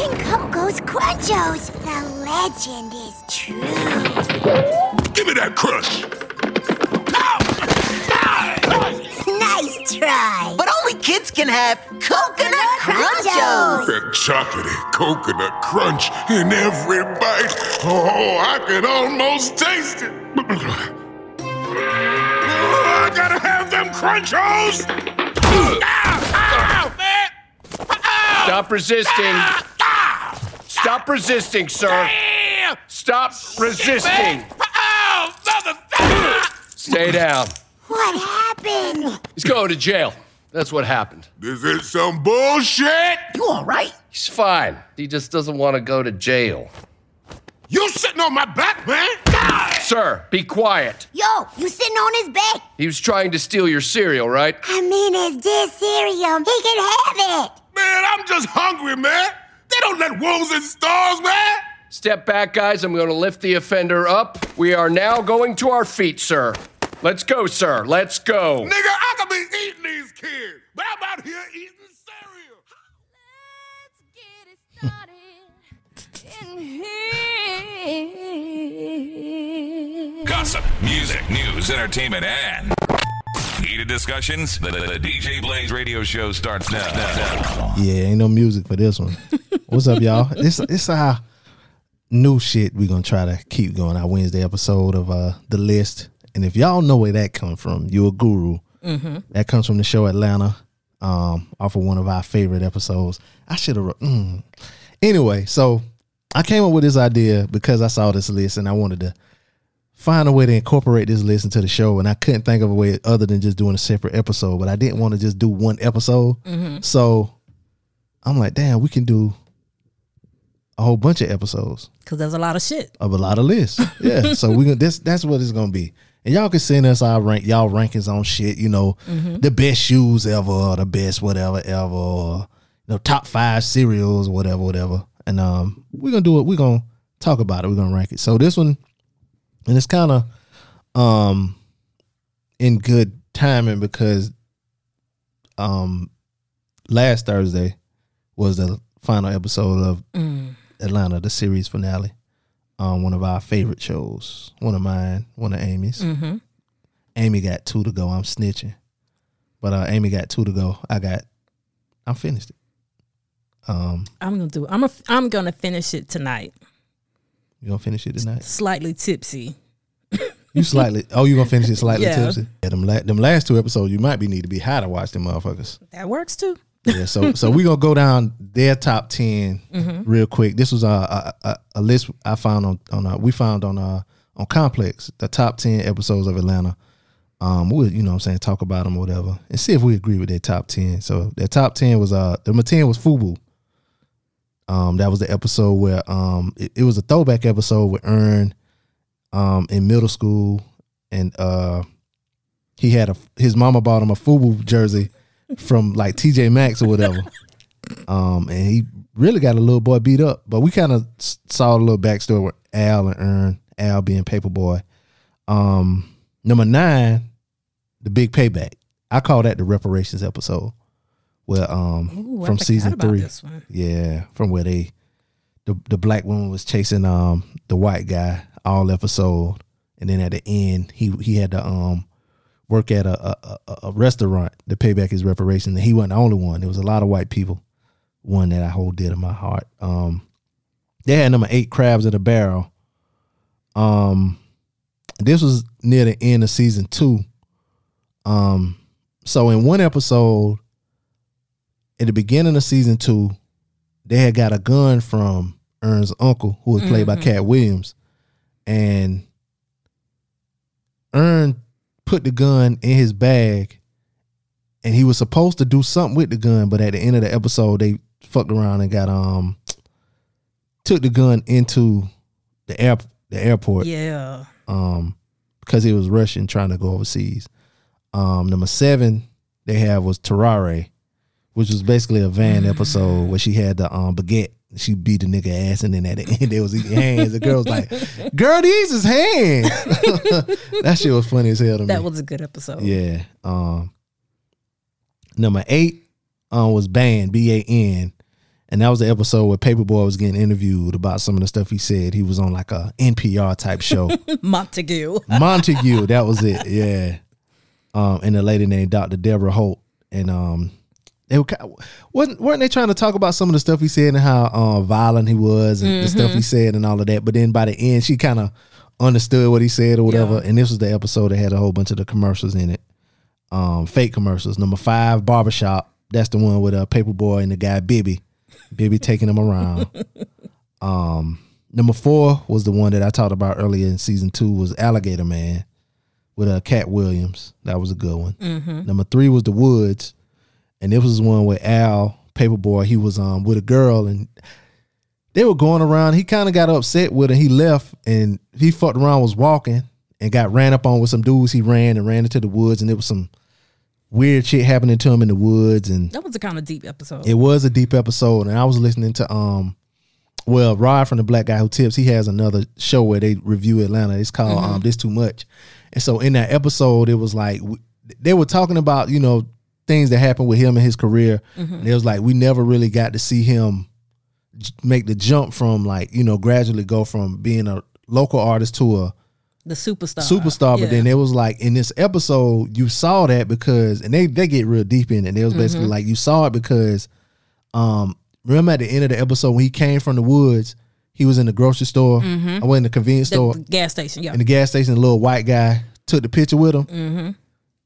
and Coco's Crunchos. The legend is true. Give me that crunch. Nice try. But only kids can have coconut crunchos. That chocolatey coconut crunch in every bite. Oh, I can almost taste it. Oh, I gotta have them crunchos. Stop resisting. Ah! Stop resisting, sir. Stop resisting. Stay down. What happened? He's going to jail. That's what happened. This is some bullshit. You all right? He's fine. He just doesn't want to go to jail. You sitting on my back, man? Sir, be quiet. Yo, you sitting on his bed? He was trying to steal your cereal, right? I mean, it's cereal. He can have it. Man, I'm just hungry, man. They don't let wolves in stores, man. Step back, guys. I'm going to lift the offender up. We are now going to our feet, sir. Let's go, sir. Let's go. Nigga, I could be eating these kids, but I'm out here eating cereal. Gossip, music, news, entertainment, and heated discussions. The, the DJ Blaze radio show starts now. now. Yeah, ain't no music for this one. What's up, y'all? It's it's our new shit We're gonna try to keep going. Our Wednesday episode of uh the list. And if y'all know where that comes from, you a guru. That comes from the show Atlanta, um, off of one of our favorite episodes. I should have. Mm. Anyway, so I came up with this idea because I saw this list and I wanted to find a way to incorporate this list into the show, and I couldn't think of a way other than just doing a separate episode. But I didn't want to just do one episode, so I'm like, damn, we can do a whole bunch of episodes Because there's a lot of shit. of a lot of lists. Yeah, so we gonna this that's what it's gonna be. And y'all can send us our rank y'all rankings on shit, you know, the best shoes ever, or the best whatever ever, or you know, top five cereals, whatever, whatever. And um, we're gonna do it. We're gonna talk about it. We're gonna rank it. So this one, and it's kind of um in good timing because um last Thursday was the final episode of Atlanta, the series finale. Um, one of our favorite shows, one of mine, one of Amy's. Amy got two to go. I'm snitching, but uh, Amy got two to go. I got, I'm finished it. Um, I'm gonna do. I'm a, I'm gonna finish it tonight. you gonna finish it tonight? Slightly tipsy. You slightly. Oh, you gonna finish it slightly Yeah. tipsy? Yeah, them la- them last two episodes, you might be need to be high to watch them motherfuckers. That works too. Yeah, so so we gonna go down their top 10 Mm-hmm. real quick. This was a a, a a list I found on on uh, we found on uh on Complex the top ten episodes of Atlanta. Um, we you know what I'm saying talk about them or whatever and see if we agree with their top ten. So their top ten was uh number ten was Fubu. Um, that was the episode where um it, it was a throwback episode with Earn, um in middle school and uh he had a his mama bought him a Fubu jersey from like TJ Maxx or whatever. Um, and he really got a little boy beat up. But we kind of saw a little backstory with Al and Earn, Al being Paperboy. Um, number nine, the big payback. I call that the reparations episode. Where um Ooh, from season three. Yeah, from where they the the black woman was chasing um the white guy all episode, and then at the end he he had to um work at a a, a, a restaurant to pay back his reparations, and he wasn't the only one. There was a lot of white people. One that I hold dear to my heart. Um, they had number eight crabs in a barrel. Um, this was near the end of season two. Um, so in one episode, at the beginning of season two, they had got a gun from Earn's uncle, who was played by Katt Williams, and Earn put the gun in his bag, and he was supposed to do something with the gun, but at the end of the episode, they fucked around and got um took the gun into the air the airport Yeah. um because he was rushing trying to go overseas. Um number seven they had was Tarrare, which was basically a van episode where she had the um baguette. She beat the nigga ass and then at the end they was eating hands. The girl was like, Girl, these is hands. that shit was funny as hell to me. That was a good episode. Yeah. Um number eight um was Ban, B A N. And that was the episode where Paperboy was getting interviewed about some of the stuff he said. He was on like a NPR type show. Montague. Montague, that was it. Yeah. Um, and a lady named Dr. Deborah Holt. And um they were wasn't weren't they trying to talk about some of the stuff he said and how uh, violent he was and the stuff he said and all of that. But then by the end, she kind of understood what he said or whatever. Yeah. And this was the episode that had a whole bunch of the commercials in it. Um, fake commercials. Number five, barbershop. That's the one with a uh, paperboy and the guy Bibby. Bibby taking him around. Um, number four was the one that I talked about earlier in season two was Alligator Man with uh, Katt Williams. That was a good one. Number three was The Woods, and this was one where Al Paperboy he was um with a girl and they were going around. He kind of got upset with her. He left and he fucked around, was walking and got ran up on with some dudes. He ran and ran into the woods, and there was some weird shit happening to him in the woods and That was a kind of deep episode. it was a deep episode, and I was listening to um, well, Rod from the Black Guy Who Tips. He has another show where they review Atlanta. It's called um, This Too Much, and so in that episode, it was like they were talking about you know things that happened with him in his career. And it was like we never really got to see him make the jump from like you know gradually go from being a local artist to a the superstar. superstar. But Yeah. then it was like in this episode, you saw that because, and they they get real deep in it. And It was basically Mm-hmm. like you saw it because, um, remember at the end of the episode when he came from the woods, he was in the grocery store. I went in the convenience Mm-hmm. the, store the gas station. Yeah. in the gas station. The little white guy took the picture with him.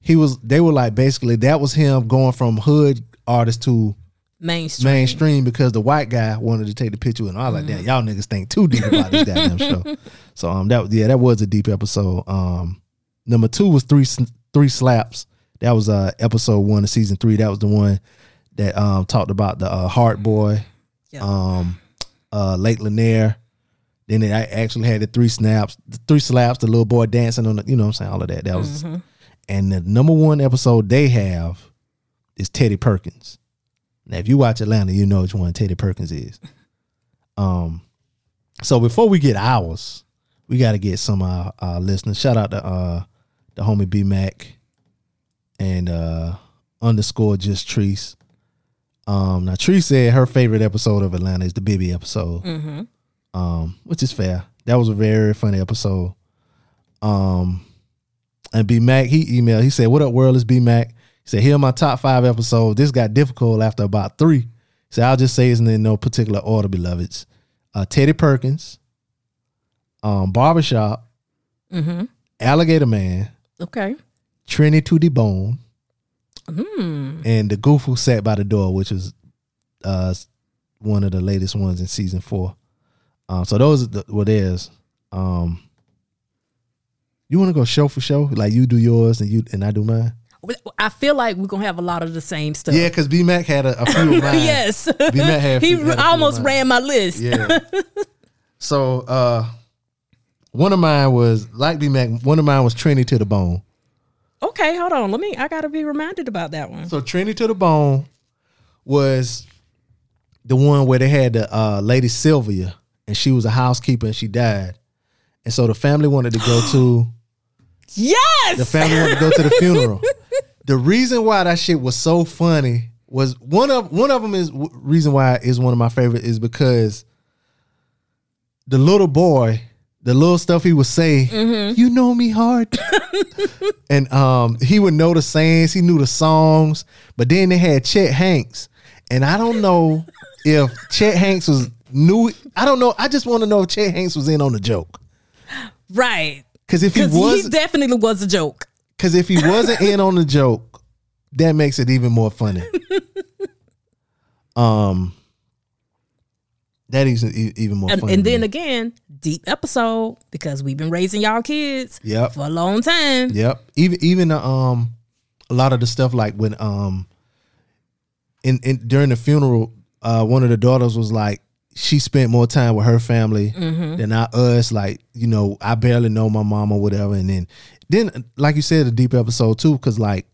Mm-hmm. He was. They were like basically that was him going from hood artist to Mainstream. mainstream because the white guy wanted to take the picture and. I was like, damn, y'all niggas think too deep about this goddamn show. So um, that yeah, that was a deep episode. Um, number two was three S- three slaps. That was uh episode one of season three. That was the one that um talked about the uh, Heart Boy, Yeah. um, uh, Lake Lanier. Then a- actually had the three snaps, the three slaps, the little boy dancing on the, you know what I'm saying, all of that. That was, and the number one episode they have is Teddy Perkins. Now, if you watch Atlanta, you know which one Teddy Perkins is. Um, so before we get ours, we got to get some of our, our listeners. Shout out to uh the homie B Mac and uh underscore just Treese. Um, now Treese said her favorite episode of Atlanta is the Bibby episode, um, which is fair. That was a very funny episode. Um, and B Mac he emailed. He said, "What up, world? It's B Mac." He said, "Here are my top five episodes. This got difficult after about three. So I'll just say it's in no particular order, beloveds. Uh, Teddy Perkins, um, Barbershop, Mm-hmm. Alligator Man, Okay. Trinity to the Bone, Hmm. and the Goof Who Sat by the Door, which was uh, one of the latest ones in season four. Um, so those are the, theirs. Um, you want to go show for show, like you do yours and you and I do mine. I feel like we're gonna have a lot of the same stuff. Yeah, because B Mac had a, a few of mine. yes. B-Mac had he had a few almost ran my list. Yeah. so uh one of mine was like B Mac, one of mine was Trinity to the Bone. Okay, hold on. Let me. I gotta be reminded about that one. So Trinity to the Bone was the one where they had the uh lady Sylvia and she was a housekeeper and she died. And so the family wanted to go to Yes. the family wanted to go to the funeral. The reason why that shit was so funny was one of one of them is reason why is one of my favorite is because the little boy, the little stuff he would say, you know me hard, and um he would know the sayings, he knew the songs, but then they had Chet Hanks, and I don't know if Chet Hanks was new. I don't know. I just want to know if Chet Hanks was in on the joke right. Because if he was, he definitely was a joke. Because if he wasn't in on the joke, that makes it even more funny. um, that is even more And, funny. and then again, deep episode because we've been raising y'all kids Yep. for a long time. Yep. Even even the, um a lot of the stuff like when um in, in during the funeral, uh one of the daughters was like she spent more time with her family Mm-hmm. than I us. Like, you know, I barely know my mom or whatever. And then then like you said, a deep episode too, because like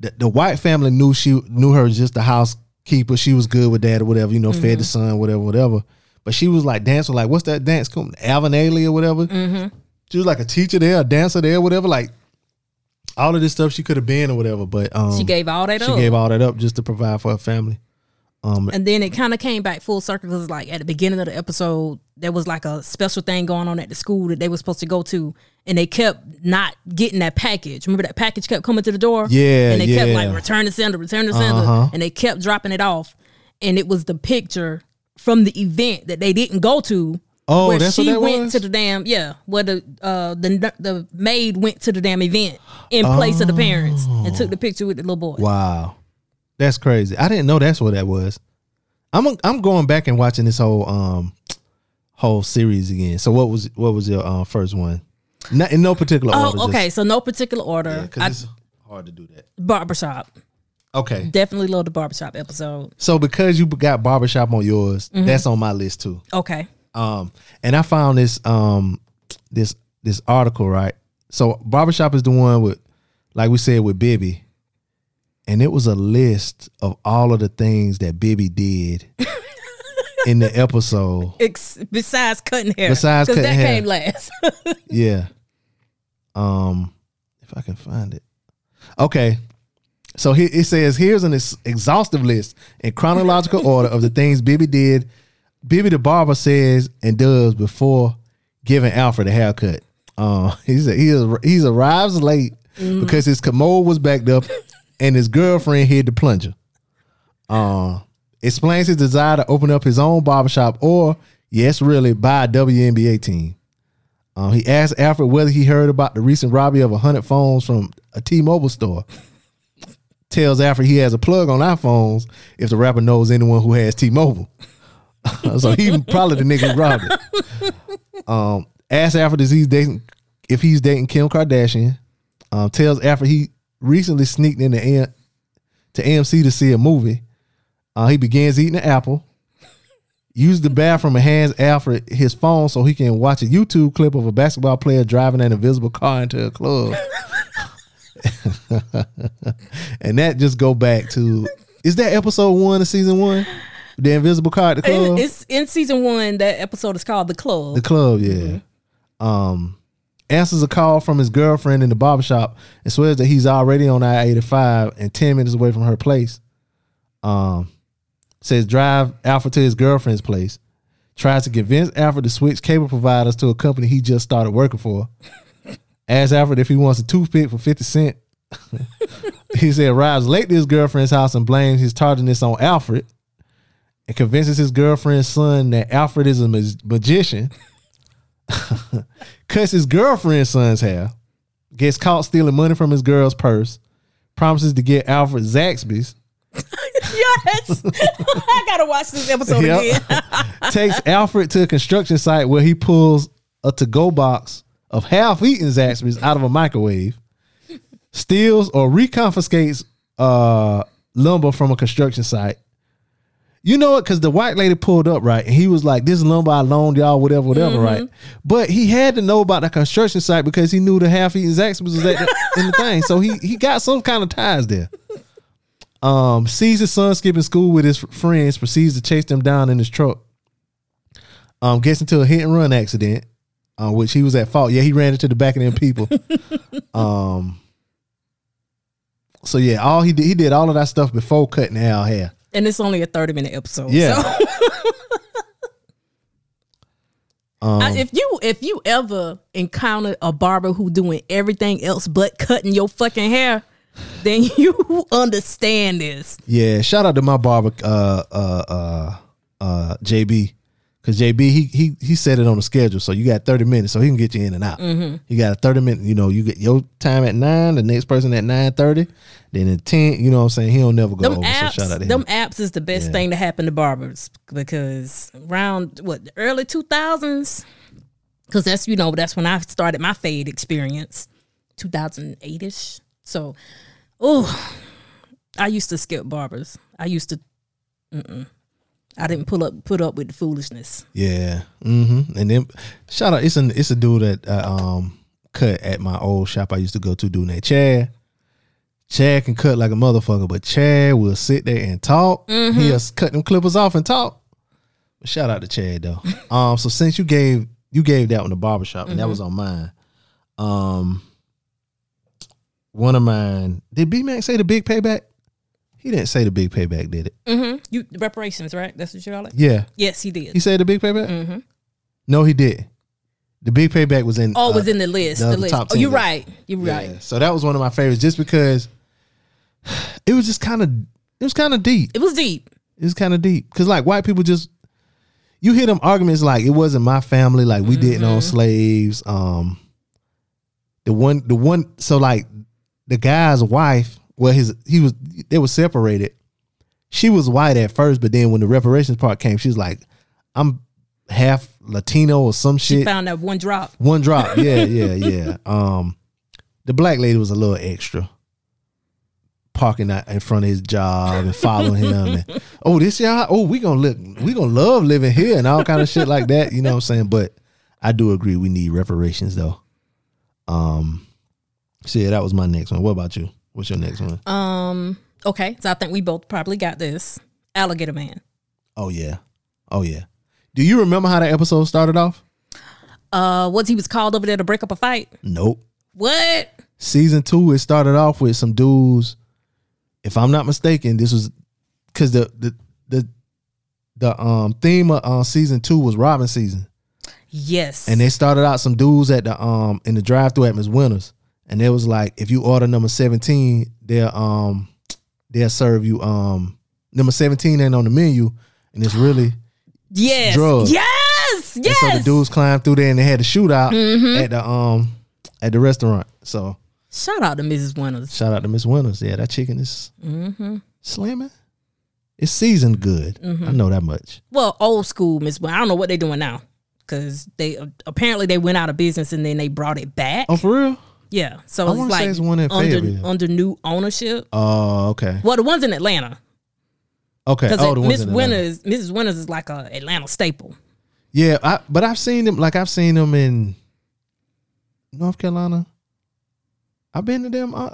the, the white family knew she knew her just a housekeeper. She was good with that or whatever, you know, fed the son, whatever, whatever. But she was like dancing, like what's that dance called? Alvin Ailey or whatever. She was like a teacher there, a dancer there, whatever. Like all of this stuff she could have been or whatever. But um, She gave all that she up. She gave all that up just to provide for her family. Um, And then it kind of came back full circle because, like, at the beginning of the episode, there was like a special thing going on at the school that they were supposed to go to, and they kept not getting that package. Remember that package kept coming to the door? Yeah, And they kept like, return to sender, return to sender. Uh-huh. And they kept dropping it off. And it was the picture from the event that they didn't go to. Oh, where that's what she that went was? to the damn yeah, where the uh the the maid went to the damn event in place of the parents and took the picture with the little boy. Wow, that's crazy. I didn't know that's what that was. I'm I'm going back and watching this whole um whole series again. So what was what was your uh, first one? Not in no particular order. Oh, okay. So no particular order. Because I, it's hard to do that. barbershop. Okay. Definitely love the barbershop episode. So because you got barbershop on yours, Mm-hmm. that's on my list too. Okay. Um, and I found this um this this article right. So barbershop is the one with, like we said, with Bibby, and it was a list of all of the things that Bibby did in the episode. Ex- besides cutting hair. Besides cutting that hair. came last. Yeah. Um, if I can find it. Okay. So he, it says here's an ex- exhaustive list in chronological order of the things Bibby did. Bibby the barber says and does before giving Alfred a haircut. Uh, he said he he's arrives late because his commode was backed up and his girlfriend hid the plunger. Uh, explains his desire to open up his own barbershop or, yes, really, buy a WNBA team. Um, he asked Alfred whether he heard about the recent robbery of 100 phones from a T-Mobile store. Tells Alfred he has a plug on iPhones if the rapper knows anyone who has T-Mobile. so he probably the nigga who robbed it. Um, asks Alfred if he's dating if he's dating Kim Kardashian. Um, tells Alfred he recently sneaked into A- to AMC to see a movie. Uh, he begins eating an apple. Used the bathroom and hands Alfred his phone so he can watch a YouTube clip of a basketball player driving an invisible car into a club. and that just go back to is that episode one of season one? The invisible car at the club? It's in season one. That episode is called The Club. The club, yeah. Um, answers a call from his girlfriend in the barbershop and swears that he's already on I eighty five and ten minutes away from her place. Um, says drive Alfred to his girlfriend's place. Tries to convince Alfred to switch cable providers to a company he just started working for. Asks Alfred if he wants a toothpick for fifty cent. he said arrives late to his girlfriend's house and blames his tardiness on Alfred. And convinces his girlfriend's son that Alfred is a mag- magician cuts his girlfriend's son's hair, gets caught stealing money from his girl's purse, promises to get Alfred Zaxby's, yes. I gotta watch this episode Yep. again. takes Alfred to a construction site where he pulls a to-go box of half-eaten Zaxby's out of a microwave, steals or reconfiscates uh, lumber from a construction site. You know it because the white lady pulled up right, and he was like, "This is lumber I loaned y'all, whatever, whatever." Right, but he had to know about the construction site because he knew the half-eaten Zaxby's was at the, in the thing, so he he got some kind of ties there. Um, sees his son skipping school with his friends, proceeds to chase them down in his truck. Um, gets into a hit and run accident, uh, which he was at fault. Yeah, he ran into the back of them people. um, so yeah, all he did, he did all of that stuff before cutting Al hair. And it's only a 30 minute episode. Yeah. So Um, I- if you if you ever encounter a barber who doing everything else but cutting your fucking hair, then you understand this. Yeah, shout out to my barber, uh, uh, uh, uh, JB, because JB he he he set it on the schedule, so you got thirty minutes, so he can get you in and out. Mm-hmm. You got a thirty minute, you know, you get your time at nine, the next person at nine thirty, then at ten, you know what I'm saying? He don't never go Them over. apps, so shout out to him. them apps is the best Yeah. thing to happen to barbers because around what the early two thousands, because that's you know that's when I started my fade experience, two thousand eight ish. So, oh, I used to skip barbers. I used to. Mm-mm. I didn't pull up put up with the foolishness. Yeah, mm-hmm. And then shout out, it's an it's a dude that uh, um cut at my old shop I used to go to doing that Chad. Chad can cut like a motherfucker, but Chad will sit there and talk. He'll cut them clippers off and talk. But shout out to Chad though. um, so since you gave you gave that one the barbershop, and that was on mine. Um, one of mine did B Mac say the big payback? He didn't say the big payback, did it? Mm-hmm. You reparations, right? That's what you call it. Yeah. Yes, he did. He said the big payback? Mm-hmm. No, he did. The big payback was in oh, uh, was in the list. the The, list. top Oh, you're list. right. You're Yeah. right. So that was one of my favorites just because it was just kind of it was kind of deep. It was deep. It was kind of deep because like white people just you hear them arguments like it wasn't my family, like we didn't Mm-hmm. own slaves. Um, the one, the one, so like the guy's wife, well, his he was they were separated. She was white at first, but then when the reparations part came, she was like, "I'm half Latino or some She shit." found that one drop. One drop, yeah, yeah, yeah. Um, the black lady was a little extra, parking out in front of his job and following him. And oh, this y'all, oh, we gonna live, we gonna love living here and all kind of shit like that. You know what I'm saying? But I do agree we need reparations though. Um, so yeah, that was my next one. What about you? What's your next one? Um. Okay, so I think we both probably got this. Alligator Man. Oh yeah, oh yeah. Do you remember how that episode started off? Uh, was he was called over there to break up a fight? Nope. What? season two it started off with some dudes if i'm not mistaken this was because the the the the um theme of uh, season two was Robbin' season Yes. and they started out some dudes at the um in the drive through at miss winners and it was like if you order number 17 they'll um they'll serve you um number 17 ain't on the menu and it's really yes. drugs. Yes. and Yes. so the dudes climbed through there and they had a shootout Mm-hmm. at the um at the restaurant so Shout out to Mrs. Winters. Shout out to Miss Winters. Yeah, that chicken is Mm-hmm. slamming. It's seasoned good. I know that much. Well, old school Miss. I don't know what they're doing now because they apparently they went out of business and then they brought it back. Oh, for real? Yeah. So I it's like it's one in under Fayetteville. under new ownership. Oh, okay. Well, the ones in Atlanta Okay. because Oh, the Miss. Winters, Mrs. Winters is like a Atlanta staple. Yeah, I, but I've seen them. Like I've seen them in North Carolina. I've been to them. Uh,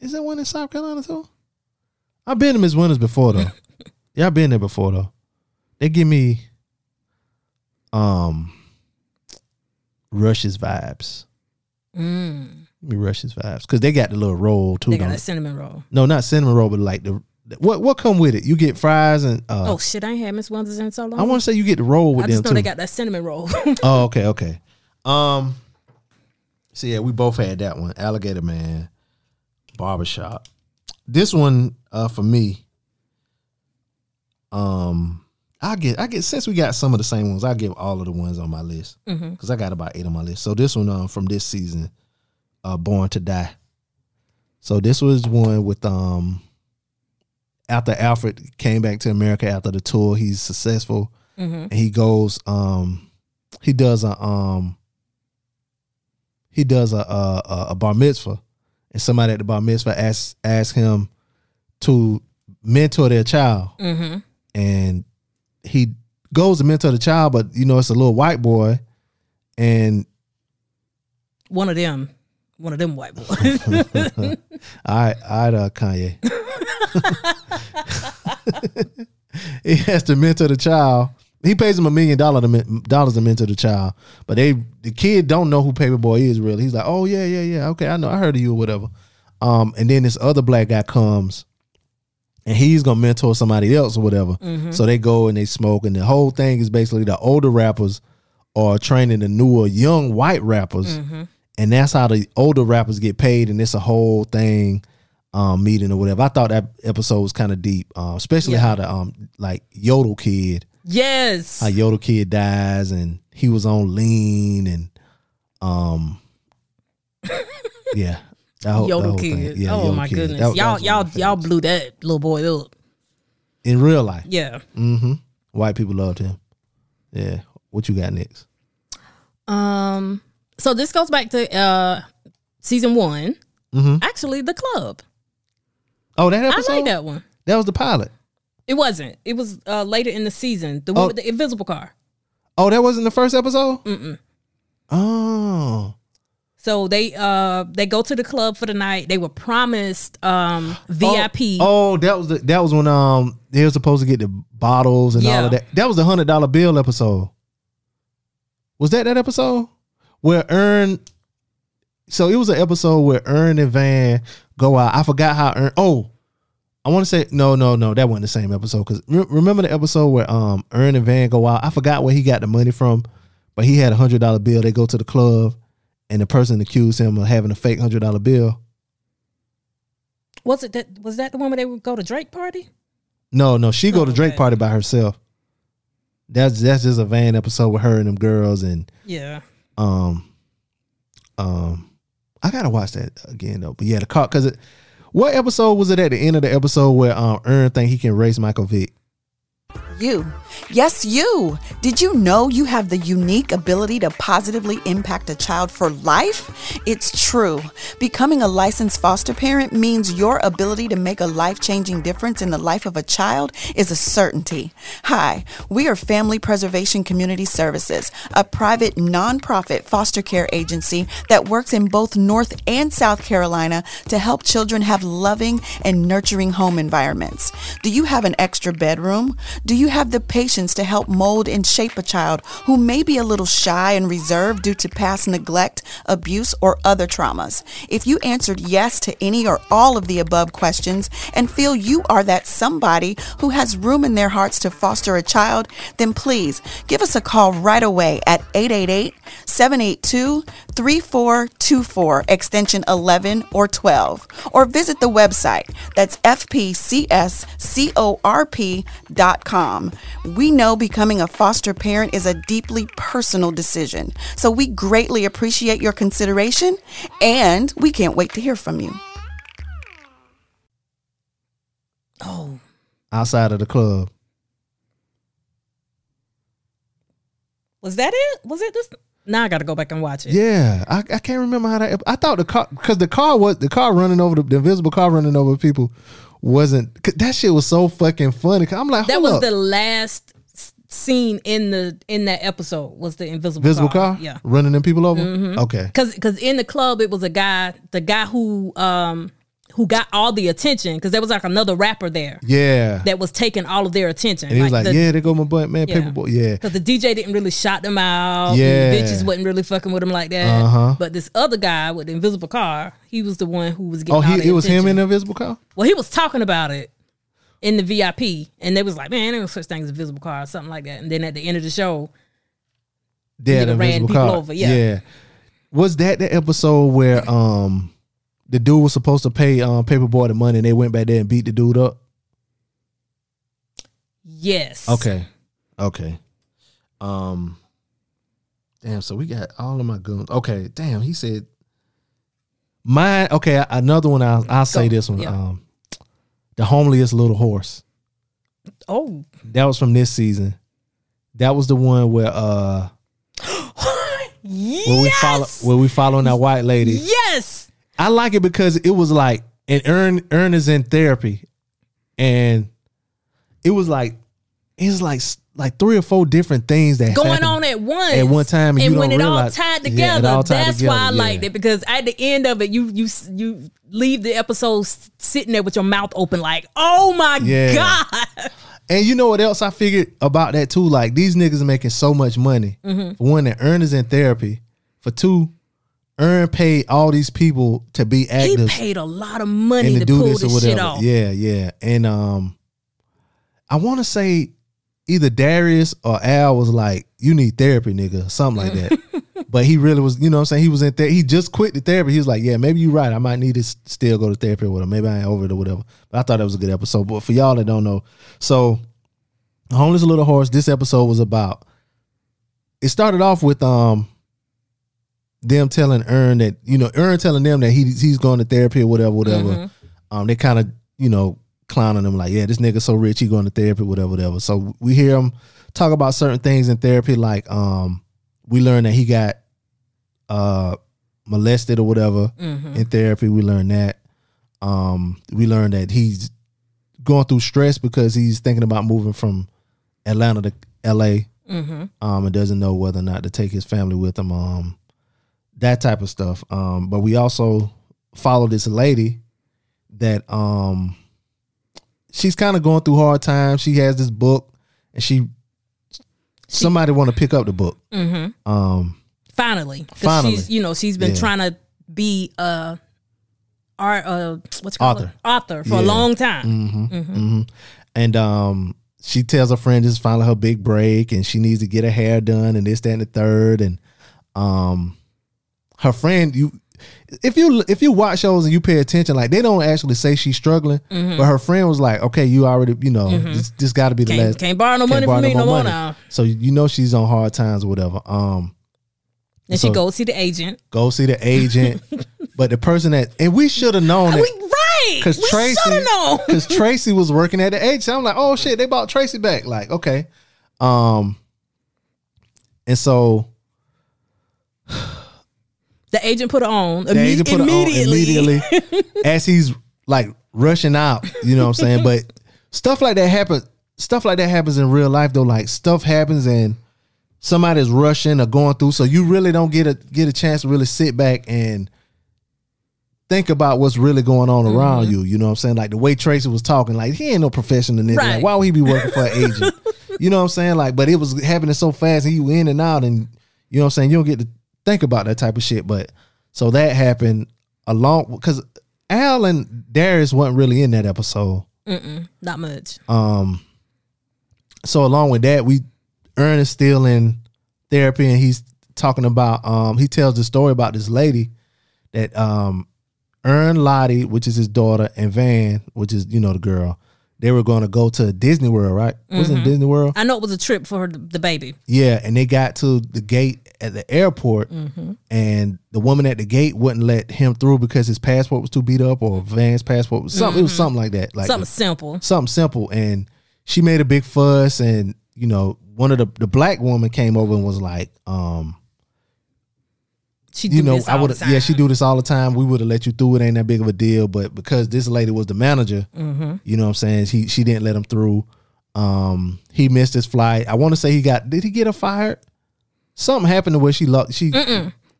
is there one in South Carolina too? I've been to Miss Winters before though. yeah, I've been there before though. They give me um Rush's vibes. Mm. Give me Rush's vibes because they got the little roll too. They got that cinnamon roll. No, not cinnamon roll, but like the what what come with it? You get fries and uh, oh shit! I ain't had Miss Winters in so long. I want to say you get the roll with I them just know too. they got that cinnamon roll. oh, okay, okay. Um, so yeah, we both had that one. Alligator Man, barbershop. This one, uh, for me, um, I get I get since we got some of the same ones, I give all of the ones on my list because I got about eight on my list. So this one, um, from this season, uh, Born to Die. So this was one with um after Alfred came back to America after the tour, he's successful. And he goes um he does a um he does a a, a- a bar mitzvah. And somebody at the bar mitzvah asks asks him to mentor their child. Mm-hmm. and he goes to mentor the child but you know it's a little white boy. And One of them, one of them white boys. I I uh, Kanye. he has to mentor the child. He pays him a million dollar to men- dollars to mentor the child, but they the kid don't know who Paperboy is really. He's like, oh yeah, yeah, yeah, okay, I know, I heard of you or whatever. Um, and then this other black guy comes, and he's gonna mentor somebody else or whatever. So they go and they smoke, and the whole thing is basically the older rappers are training the newer young white rappers, and that's how the older rappers get paid, and it's a whole thing um meeting or whatever. I thought that episode was kind of deep, uh, especially Yeah. how the um like Yodel kid, yes. how Yodel kid dies, and he was on lean, and um yeah. That whole- that Yodel whole thing. kid. Yeah, oh Yodel my Kid. goodness. That- that y'all, was one y'all, y'all blew that little boy up. in real life. Yeah. Mm-hmm. White people loved him. Yeah. What you got next? Um. So this goes back to uh season one. Mm-hmm. Actually, the club. Oh, that episode. I like that one. That was the pilot. It wasn't. It was uh later in the season. The one Oh. with the invisible car. Oh, that wasn't the first episode. Mm-mm. Oh. So they uh they go to the club for the night. They were promised um VIP. Oh, oh, that was the, that was when um they were supposed to get the bottles and all of that. That was the hundred dollar bill episode. Was that that episode where Earn? So it was an episode where Earn and Van go out. I forgot how Earn. Oh, I want to say no, no, no. That wasn't the same episode. Because remember the episode where um Earn and Van go out. I forgot where he got the money from, but he had a hundred dollar bill. They go to the club, and the person accused him of having a fake hundred dollar bill. Was it that? Was that the one where they would go to Drake party? No, no, she go Oh, to Drake okay. party by herself. That's that's just a Van episode with her and them girls and Yeah. Um um I gotta watch that again though. But yeah, the car because. What episode was it at the end of the episode where um Earn think he can race Michael Vick? You. Yes, you. Did you know you have the unique ability to positively impact a child for life? It's true. Becoming a licensed foster parent means your ability to make a life changing difference in the life of a child is a certainty. Hi, we are Family Preservation Community Services, a private nonprofit foster care agency that works in both North and South Carolina to help children have loving and nurturing home environments. Do you have an extra bedroom? Do you have the to help mold and shape a child who may be a little shy and reserved due to past neglect, abuse, or other traumas? If you answered yes to any or all of the above questions and feel you are that somebody who has room in their hearts to foster a child, then please give us a call right away at 888 782 3424, extension 11 or 12, or visit the website. That's fpcscorp.com. We know becoming a foster parent is a deeply personal decision, so we greatly appreciate your consideration and we can't wait to hear from you. Oh, outside of the club. was that it? Was it this? Now I got to go back and watch it. Yeah, I, I can't remember how that. I thought the car because the car was the car running over the, the invisible car running over people wasn't that shit was so fucking funny. I'm like, That was up. the last scene in the in that episode. Was the invisible invisible car? car, Yeah. running them people over. Okay, Cause, cause in the club it was a guy, the guy who um who got all the attention, cause there was like another rapper there yeah, that was taking all of their attention. and he was like, the, yeah, they go my butt, man, Yeah. Paperboy, yeah, Cause the DJ didn't really shout them out. Yeah. the bitches wasn't really fucking with him like that. Uh-huh. But this other guy with the invisible car, he was the one who was getting. oh, he it was him attention. in the invisible car. Well, he was talking about it in the VIP, and they was like, "Man, there no such thing as a visible car," or something like that. And then at the end of the show, Yeah, the ran people car. over, yeah. Was that the episode where um the dude was supposed to pay um Paperboy the money and they went back there and beat the dude up? yes, Okay. Okay. Um Damn, so we got all of my goons. Okay, damn, he said mine okay, another one I'll I'll say this one. yeah. Um The Homeliest Little Horse. Oh, That was from this season. That was the one where uh yes, where we follow where we following that white lady. yes, I like it because it was like and Earn Earn is in therapy, and it was like it's like like three or four different things that going on at once at one time, and and you when don't it all realize- tied Yeah, it together, all tied that's together, why I yeah. liked it because at the end of it, you you you leave the episode sitting there with your mouth open, like, oh my Yeah. god, And you know what else I figured about that too? Like these niggas are making so much money. Mm-hmm. For one, that Earn is in therapy. For two, Earn paid all these people to be he paid a lot of money to, to do pull this or this shit whatever. off. Yeah, yeah. And um, I want to say either Darius or Al was like, "You need therapy, nigga," something like that. but he really was, you know, what I'm saying he was in there. He just quit the therapy. He was like, "Yeah, maybe you're right. I might need to still go to therapy with him. Maybe I ain't over it or whatever." But I thought that was a good episode. But for y'all that don't know, so homeless little horse. This episode was about. It started off with um them telling Earn that you know Earn telling them that he he's going to therapy or whatever, whatever. Um, they kind of you know clowning him like, yeah, this nigga so rich, he going to therapy, whatever, whatever. So we hear him talk about certain things in therapy, like um, we learned that he got uh molested or whatever in therapy. We learned that. Um, we learned that he's going through stress because he's thinking about moving from Atlanta to L.A. Um, and doesn't know whether or not to take his family with him. Um, that type of stuff. Um, but we also follow this lady that um she's kind of going through hard times. She has this book and she, somebody want to pick up the book. Um Finally, Finally. she's you know she's been Yeah. trying to be a art uh what's it called Arthur. Arthur for a long time. and um she tells her friend this is finally her big break and she needs to get her hair done and this that and the third and um her friend you if you if you watch shows and you pay attention like they don't actually say she's struggling but her friend was like okay you already you know this, this got to be the Can't, last can't borrow no can't money borrow from me no more now. so you know she's on hard times or whatever um And So- she goes see the agent. go see the agent but the person that and we should have known We, right. Cause Tracy, shoulda cause Tracy was working at the agency. I'm like, oh shit, they bought Tracy back. Like, okay, um, and so The agent put her on the imme- agent put immediately. it on immediately as he's like rushing out. You know what I'm saying? But stuff like that happens. Stuff like that happens in real life though. Like stuff happens and somebody's rushing or going through, so you really don't get a get a chance to really sit back and think about what's really going on around Mm-hmm. you. You know what I'm saying? Like the way Tracy was talking, like he ain't no professional nigga. Right. Like, why would he be working for an agent? you know what I'm saying? Like, but it was happening so fast and you in and out, and you know what I'm saying? You don't get to think about that type of shit. But so that happened along because Al and Darius wasn't really in that episode. Not much. Um, so along with that, we Ernest still in therapy, and he's talking about. Um, he tells the story about this lady that um, Earn Lottie, which is his daughter, and Van, which is you know the girl. They were going to go to Disney World, right? Wasn't Disney World? I know it was a trip for her, the baby. Yeah, and they got to the gate at the airport, Mm-hmm. and the woman at the gate wouldn't let him through because his passport was too beat up, or Van's passport was something. It was something like that, like Mm-hmm. Something simple. something simple. And she made a big fuss, and you know, one of the the black woman came over and was like, um, She you do know, this I would, yeah, she do this all the time. We would have let you through. It ain't that big of a deal, but because this lady was the manager, Mm-hmm. you know what I'm saying? She she didn't let him through. Um, he missed his flight. I want to say he got. Did he get a fired? Something happened to where she lost. She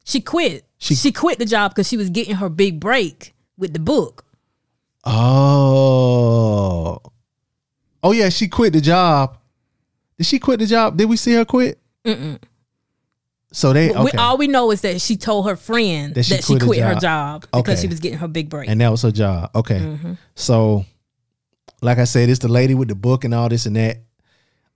She quit. She- She, quit the job because she was getting her big break with the book. oh oh yeah, she quit the job. Did she quit the job? Did we see her quit? Mm-mm. So they We, all we know is that she told her friend That that she she, quit her her job. job because Okay. she was getting her big break. and that was her job. Okay, Mm-hmm. so like I said, it's the lady with the book and all this and that.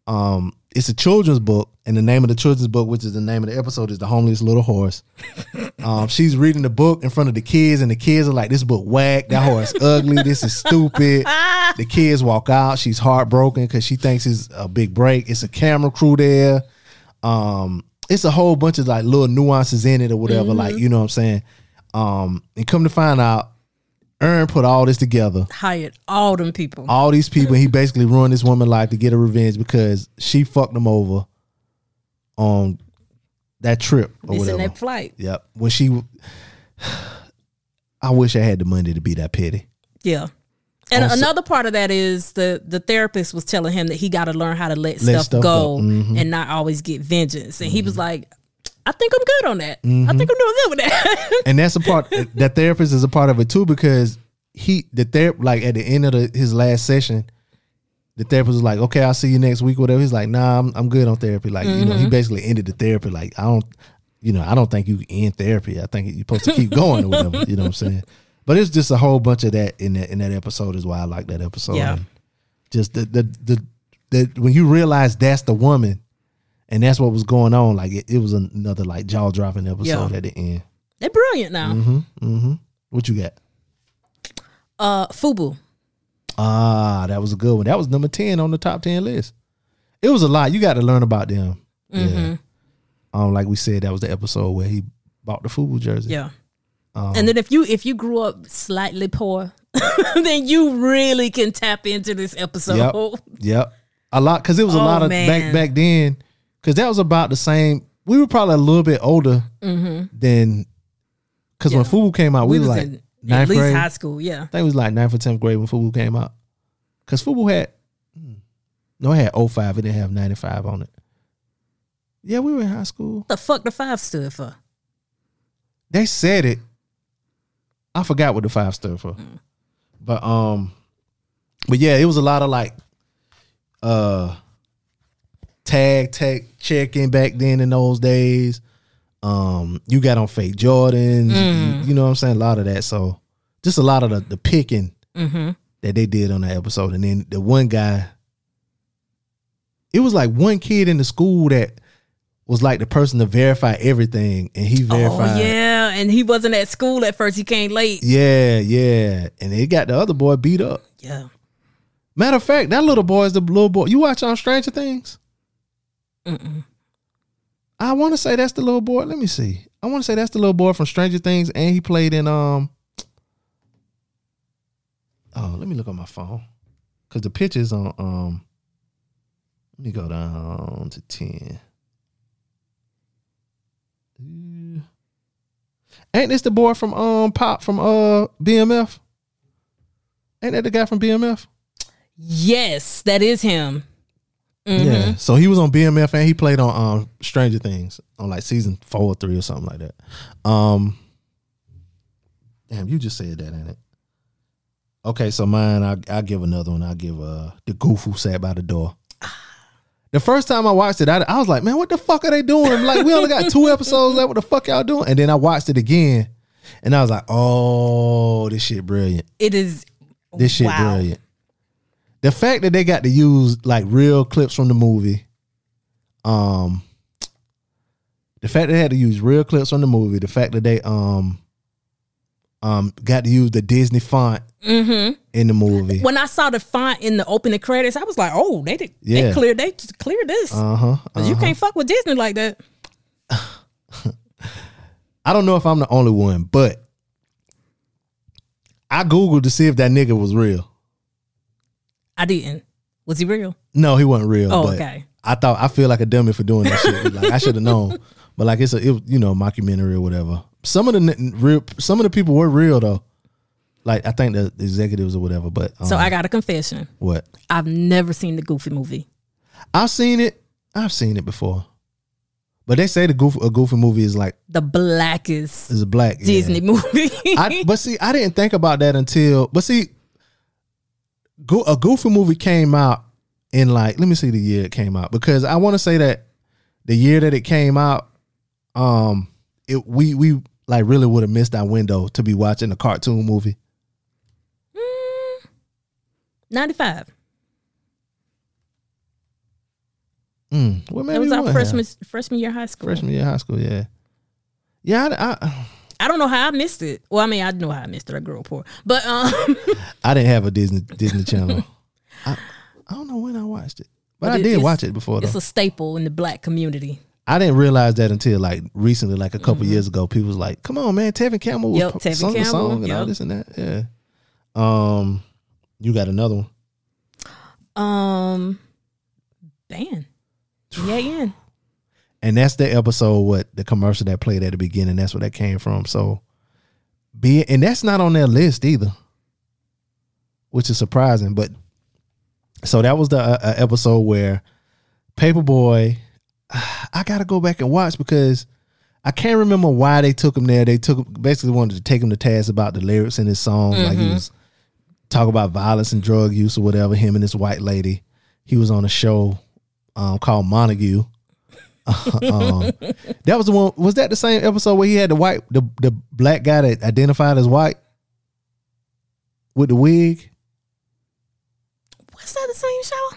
Um, it's a children's book, and the name of the children's book, which is the name of the episode, is "The Homeless Little Horse." um, she's reading the book in front of the kids, and the kids are like, "This book whack. That horse ugly. This is stupid." the kids walk out. She's heartbroken because she thinks it's a big break. It's a camera crew there. Um, it's a whole bunch of like little nuances in it or whatever. Like you know what I'm saying. Um, and come to find out, Earn put all this together Hired all them people. all these people. He basically ruined this woman's life to get her revenge because she fucked him over on that trip or Missing whatever. that flight. Yep. When she, I wish I had the money to be that petty. Yeah. And Also- another part of that is the the therapist was telling him that he got to learn how to let, Let stuff, stuff go. Mhm. and not always get vengeance. And he was like, I think I'm good on that. Mm-hmm. I think I'm doing good with that. And that's a part. that therapist is a part of it too because he the ther like at the end of the, his last session. The therapist was like, "Okay, I'll see you next week." Whatever. He's like, "Nah, I'm, I'm good on therapy." Like, you know, he basically ended the therapy. Like, I don't, you know, I don't think you end therapy. I think you're supposed to keep going or whatever. You know what I'm saying? But it's just a whole bunch of that in that in that episode is why I like that episode. Yeah. And Just the the the, the when you realize that's the woman, and that's what was going on. Like it, it was another like jaw dropping episode Yeah. at the end. They're brilliant now. Mm-hmm. What you got? Uh, Fubu. Ah, that was a good one. That was number ten on the top ten list. It was a lot. You got to learn about them. Mm-hmm. Yeah. Um, like we said, that was the episode where he bought the FUBU jersey. Yeah. Um, and then if you if you grew up slightly poor, then you really can tap into this episode. Yep. Yep. A lot because it was a Oh, lot of man. back back then. Because that was about the same. We were probably a little bit older than because when Mm-hmm. FUBU came out, we, We was like in at ninth least grade. high school. Yeah. I think it was like ninth or tenth grade when FUBU came out. Because FUBU had hmm, no, it had 05. It didn't have 95 on it. Yeah, we were in high school. What the fuck the five stood for? They said it. I forgot what the five stood for. But um but yeah, it was a lot of like uh tag tech checking back then in those days. Um you got on fake Jordans, you, you know what I'm saying? A lot of that. So just a lot of the, the picking that they did on that episode. And then the one guy, it was like one kid in the school that was like the person to verify everything, and he Oh verified. yeah, and he wasn't at school at first. He came late. yeah, yeah. And they got the other boy beat up. Yeah. Matter of fact, that little boy is the little boy. You watch on Stranger Things? I want to say that's the little boy. Let me see. I want to say that's the little boy from Stranger Things, and he played in um. Oh, let me look on my phone, cause the pictures on um. Let me go down to ten. Ain't this the boy from um Pop from uh BMF? Ain't that the guy from BMF? Yes, that is him. Yeah. So he was on BMF and he played on um Stranger Things on like season four or three or something like that. Um Damn, you just said that, ain't it? Okay, so mine, I I give another one. I give uh the goof who sat by the door. The first time I watched it, I, I was like, man, what the fuck are they doing? Like, we only got two episodes left. What the fuck y'all doing? And then I watched it again, and I was like, oh, this shit brilliant. It is. This shit wow. brilliant. The fact that they got to use like real clips from the movie, um, the fact that they had to use real clips from the movie, the fact that they um, um, got to use the Disney font Mm-hmm. in the movie. When I saw the font in the opening credits, I was like, "Oh, they did. Yeah. They cleared. They cleared this. Uh huh. 'Cause You can't fuck with Disney like that." I don't know if I'm the only one, but I googled to see if that nigga was real. I didn't. Was he real? No, he wasn't real. Oh, but okay. I thought I feel like a dummy for doing that shit. Like I should have known, but like it's a it, was, you know mockumentary or whatever. Some of the n- real, some of the people were real though. Like I think the executives or whatever. But um, So I got a confession. what I've never seen the Goofy movie. I've seen it. I've seen it before, but they say the goofy a goofy movie is like The blackest is a black yeah. Disney movie. I, but see, I didn't think about that until. But see, Go, a Goofy movie came out in like. Let me see the year it came out because I want to say that the year that it came out, um, it we we like really would have missed our window to be watching a cartoon movie. 95. Mm, well, maybe That was our freshman have. freshman year high school. freshman year high school. Yeah, yeah. I, I, I don't know how I missed it. Well, I mean, I know how I missed it. I grew up poor, but um, I didn't have a Disney Disney Channel. I, I don't know when I watched it, but, I it- did watch it before. Though. it's a staple in the black community. I didn't realize that until like recently, like a couple years ago. People was like, "Come on, man, Tevin Campbell was Yep, Tevin sung the song and all this and that." Yeah. Um, you got another one? Um, ban. Yeah, yeah. And that's the episode. What the commercial that played at the beginning? That's where that came from. So, be and that's not on their list either, which is surprising. But so that was the uh, uh, episode where Paper Boi. I gotta go back and watch because I can't remember why they took him there. They took basically wanted to take him to task about the lyrics in his songs, like he was talk about violence and drug use or whatever. Him and this white lady. He was on a show um, called Montague. um, that was the one. Was that the same episode where he had the white, the the black guy that identified as white with the wig? Was that the same show?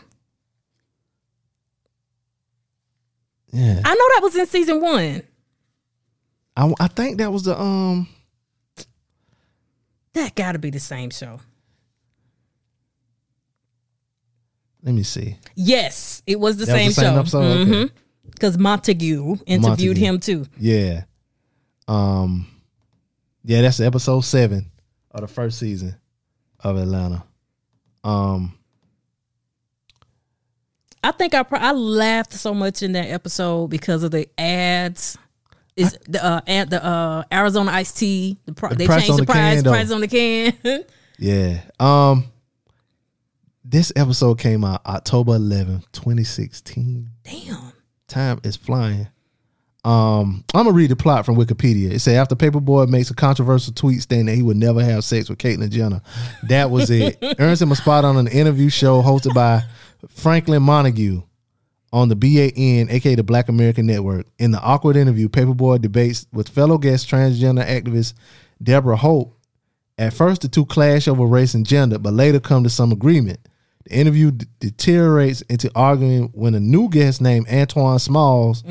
Yeah, I know that was in season one. I, I think that was the um. That got to be the same show. Let me see. Yes, it was the That was same the same show. episode? Okay. Because Montague interviewed Montague. him too. Yeah, um, yeah, that's episode seven of the first season of Atlanta. Um, I think I pro- I laughed so much in that episode because of the ads. Is the uh, ad, the uh, Arizona iced tea? The, pri- The they changed the the price can, price on the can. yeah. Um, this episode came out October 11, 2016. Damn. Time is flying. Um, I'm gonna read the plot from Wikipedia. It said after Paper Boi makes a controversial tweet saying that he would never have sex with Caitlyn Jenner, that was it. Earns him a spot on an interview show hosted by Franklin Montague on the BAN, aka the Black American Network. In the awkward interview, Paper Boi debates with fellow guest transgender activist Deborah Hope At first, the two clash over race and gender, but later come to some agreement. The interview d- deteriorates into arguing when a new guest named Antoine Smalls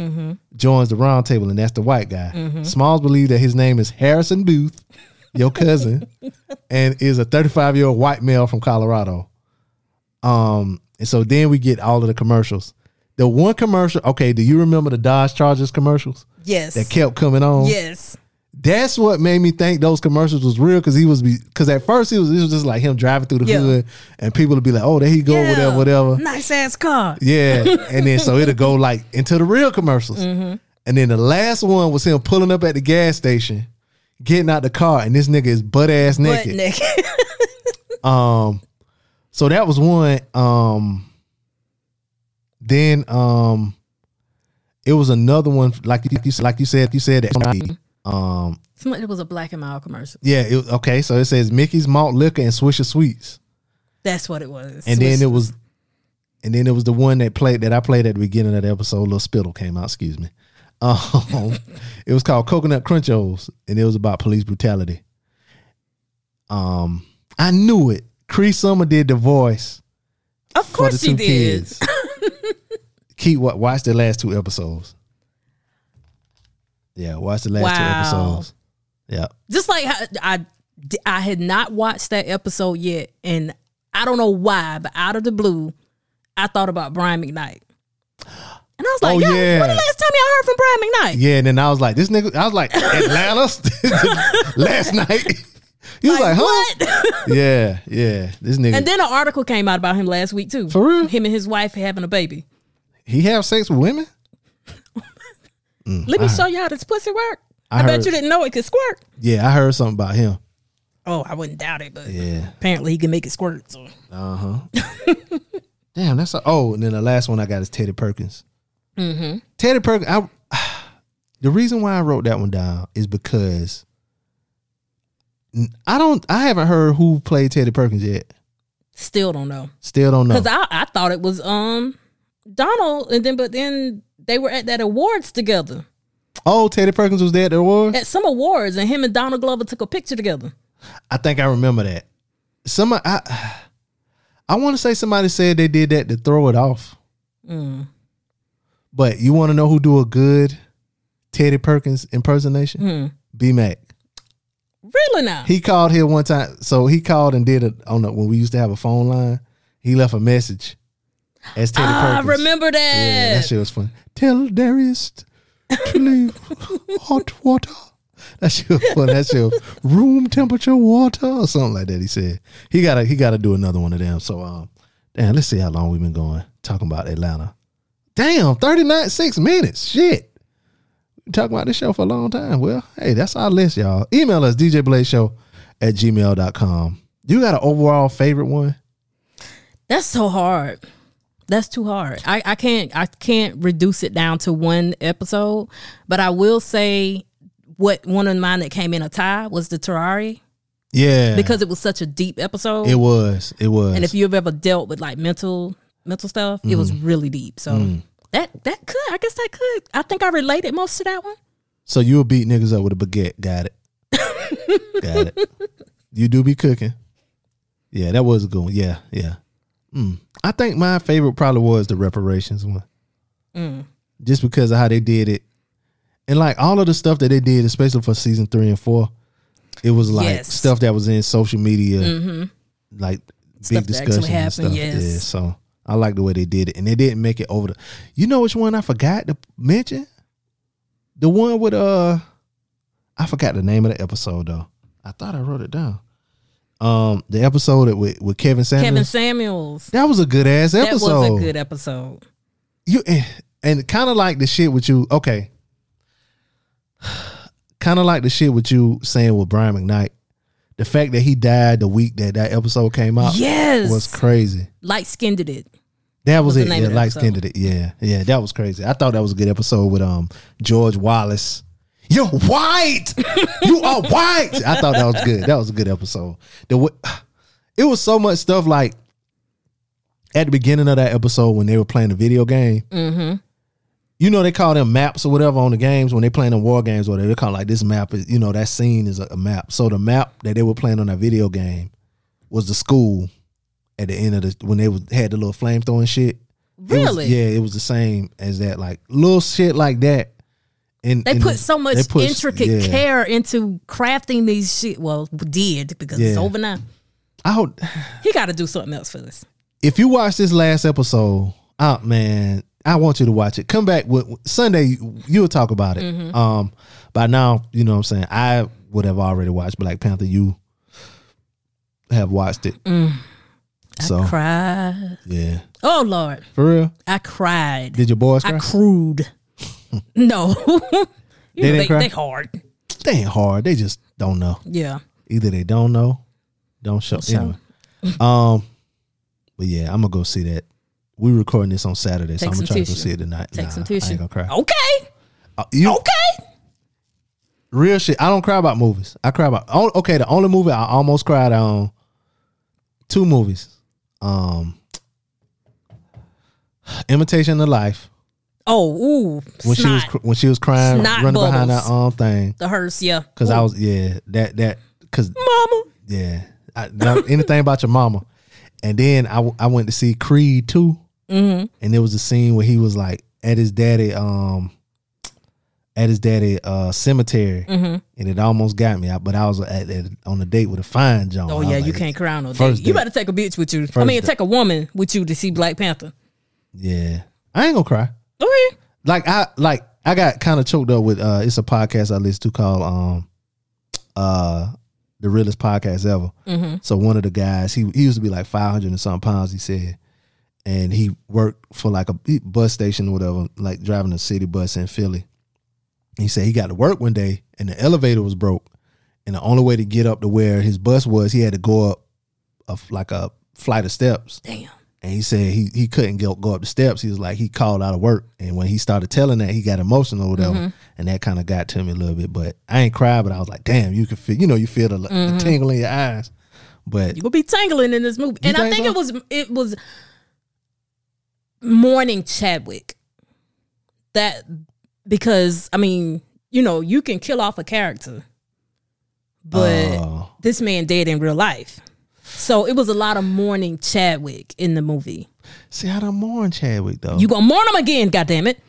joins the roundtable, and that's the white guy. Smalls believes that his name is Harrison Booth, your cousin, and is a 35 year old white male from Colorado. Um, and so then we get all of the commercials. The one commercial, okay, do you remember the Dodge Chargers commercials Yes. that kept coming on? yes. That's what made me think those commercials was real because he was because at first it was it was just like him driving through the Yeah. hood and people would be like, oh, there he go, Yeah. whatever, whatever. Nice ass car. Yeah, and then so it'll go like into the real commercials, Mm-hmm. and then the last one was him pulling up at the gas station, getting out the car, and this nigga is butt ass Butt naked. naked. Um, so that was one. Um, then um, it was another one like you you- like you said you said that. Um, Somebody- it was a black and mild commercial. yeah, it, okay. So it says Mickey's Malt Liquor and Swisher Sweets, That's what it was. and then it was, and then it was the one that played that I played at the beginning of the episode. Little spittle came out. Excuse me. Um, it was called Coconut Crunchos, and it was about police brutality. Um, I knew it. Cree Summer did the voice. Of course she two did. kids. Keep what watch the last two episodes. Yeah, watch the last two episodes. Yeah. Just like I, I had not watched that episode yet, and I don't know why, but out of the blue, I thought about Brian McKnight. And I was like, Oh, "Yo, yeah. when the last time y'all heard from Brian McKnight? Yeah, and then I was like, this nigga, I was like, Atlanta last night. He was like, huh? what? Yeah, yeah. This nigga, and then an article came out about him last week too. For real? Him and his wife having a baby. he have sex with women? Let me show you how this pussy work. I I, bet you didn't know it could squirt. Yeah, I heard something about him. Oh, I wouldn't doubt it, but Yeah. apparently he can make it squirt. So. Uh huh. Damn, that's a, oh, and then the last one I got is Teddy Perkins. Mm-hmm. Teddy Perkins. I, the reason why I wrote that one down is because I don't. I haven't heard who played Teddy Perkins yet. Still don't know. Still don't know. Because I, I thought it was um Donald, and then but then they were at that awards together oh, Teddy Perkins was there at the award. at some awards, and him and Donald Glover took a picture together. I think I remember that. Some I, I want to say somebody said they did that to throw it off. Mm. But you want to know who do a good Teddy Perkins impersonation? Hmm. B Mac. Really now? He called here one time. So he called and did it on the, when we used to have a phone line. He left a message as Teddy Ah, I remember that. Yeah, that shit was fun. Tell Darius to leave hot water. That shit was fun. That shit was room temperature water or something like that. He said he gotta he gotta do another one of them. So um, damn, let's see how long we've been going talking about Atlanta. Damn, 39, six minutes. Shit. Talking about this show for a long time. Well, hey, that's our list, y'all. Email us, djbladeshow at gmail.com. You got an overall favorite one? That's so hard. That's too hard. I, I can't I can't reduce it down to one episode, but I will say what one of mine that came in a tie was the Tarrare Yeah. because it was such a deep episode. it was. It was. and if you've ever dealt with like mental mental stuff, it was mm. really deep. So mm. that that could I guess that could. I think I related most to that one. So you'll beat niggas up with a baguette. Got it. Got it. You do be cooking. Yeah, that was a good one. Yeah, yeah. Mm. I think my favorite probably was the reparations one. Just because of how they did it. And like all of the stuff that they did, especially for season three and four, it was like Yes. stuff that was in social media, like Stuff big discussions and stuff. yes. Yeah, so I like the way they did it, and they didn't make it over the. You know which one I forgot to mention? The one with uh, I forgot the name of the episode though. I thought I wrote it down. Um, the episode with with Kevin Samuels. Kevin Samuels. that was a good ass episode. That was a good episode. you and, and kind of like the shit with you. Okay, kind of like the shit with you saying with Brian McKnight. The fact that he died the week that that episode came out Yes. was crazy. Light skinned it. That was, was it. Yeah, light skinned it. Yeah, yeah, that was crazy. I thought that was a good episode with um George Wallace. You're white. you are white. I thought that was good. That was a good episode. The it was so much stuff like at the beginning of that episode when they were playing the video game. Mm-hmm. you know they call them maps or whatever on the games when they playing the war games or whatever. They call like this map is you know that scene is a, a map. So the map that they were playing on that video game was the school at the end of the when they was had the little flame throwing shit. It was- Really? yeah, it was the same as that. Like little shit like that. And They and put so much put- intricate yeah. care into crafting these shit. Well, did because it's Yeah. over now. I hope He got to do something else for this. if you watch this last episode, oh man, I want you to watch it. Come back with Sunday. You'll talk about it. Mm-hmm. Um, by now, you know what I'm saying. I would have already watched Black Panther. You have watched it. So Cried. yeah, Oh Lord, for real. I cried. Did your boys I cry? no, They know, didn't they, cry? they hard. they ain't hard. They just don't know. Yeah. Either they don't know, don't show. show. Anyway, um, but yeah, I'm gonna go see that. We recording this on Saturday, so I'm gonna try to go see it tonight. Take Nah, some I tissue. ain't gonna cry. Okay. Uh, you, Okay. real shit. I don't cry about movies. I cry about okay. The only movie I almost cried on, two movies, um, Imitation of Life Oh, ooh. when she was cr- when she was crying Snot running behind that bubbles. um thing the hearse, yeah. because I was yeah that that because Mama. yeah I, anything about your mama, and then I w- I went to see Creed 2 Mm-hmm. and there was a scene where he was like at his daddy um at his daddy uh cemetery Mm-hmm. and it almost got me. I- But I was at, at on a date with a fine John. Oh yeah, you can't cry on no date. First You better take a bitch with you. I mean, date. take a woman with you to see Black Panther. Yeah, I ain't gonna cry. Okay. Like I like I got kind of choked up with uh it's a podcast I listen to called um uh the realest podcast ever. Mm-hmm. So one of the guys he he used to be like five hundred and something pounds. He said, and he worked for like a bus station or whatever, like driving a city bus in Philly. He said he got to work one day and the elevator was broke, and the only way to get up to where his bus was, he had to go up a like a flight of steps. Damn. And he said he he couldn't go, go up the steps. He was like he called out of work, and when he started telling that, he got emotional or whatever, Mm-hmm. and that kind of got to me a little bit. But I ain't cried, but I was like, damn, you can feel, you know, you feel the, Mm-hmm. the tingle in your eyes. But You gonna be tangling in this movie, and I think think so? it was it was mourning Chadwick. That because I mean, you know, you can kill off a character, but Oh. this man dead in real life. So it was a lot of mourning Chadwick in the movie. see, I don't mourn Chadwick though. You gonna mourn him again? God damn it!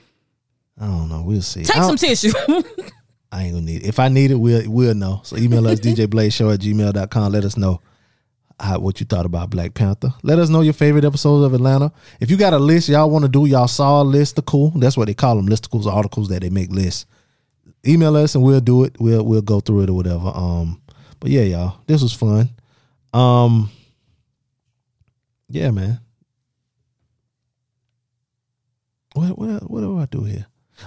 I don't know. We'll see. Take some tissue. I ain't gonna need it. If I need it, we'll we'll know. So email us djbladeshow at gmail.com. Let us know how, what you thought about Black Panther. Let us know your favorite episodes of Atlanta. If you got a list y'all want to do, y'all saw a listicle. That's what they call them, listicles, articles that they make lists. Email us and we'll do it. We'll we'll go through it or whatever. Um, but yeah, y'all, this was fun. Um, yeah, man. What what what do I do here?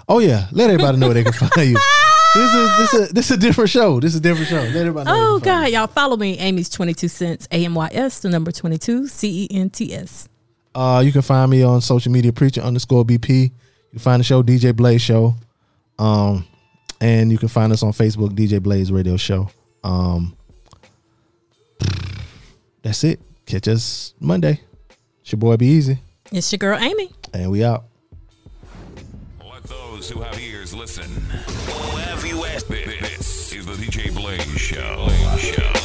Oh yeah, let everybody know where they can find you. This is this is this is a different show. This is a different show. Let everybody know. oh where they can find God, y'all follow me, Amy's twenty two cents, A M Y S, the number twenty two, C E N T S. Uh, you can find me on social media, preacher underscore BP. You can find the show DJ Blaze Show. Um, and you can find us on Facebook, DJ Blaze Radio Show. Um, that's it. Catch us Monday. It's your boy Be Easy, It's your girl Amy. and we out. Let those who have ears listen. Have you asked? This is the DJ Blaze Show. Show.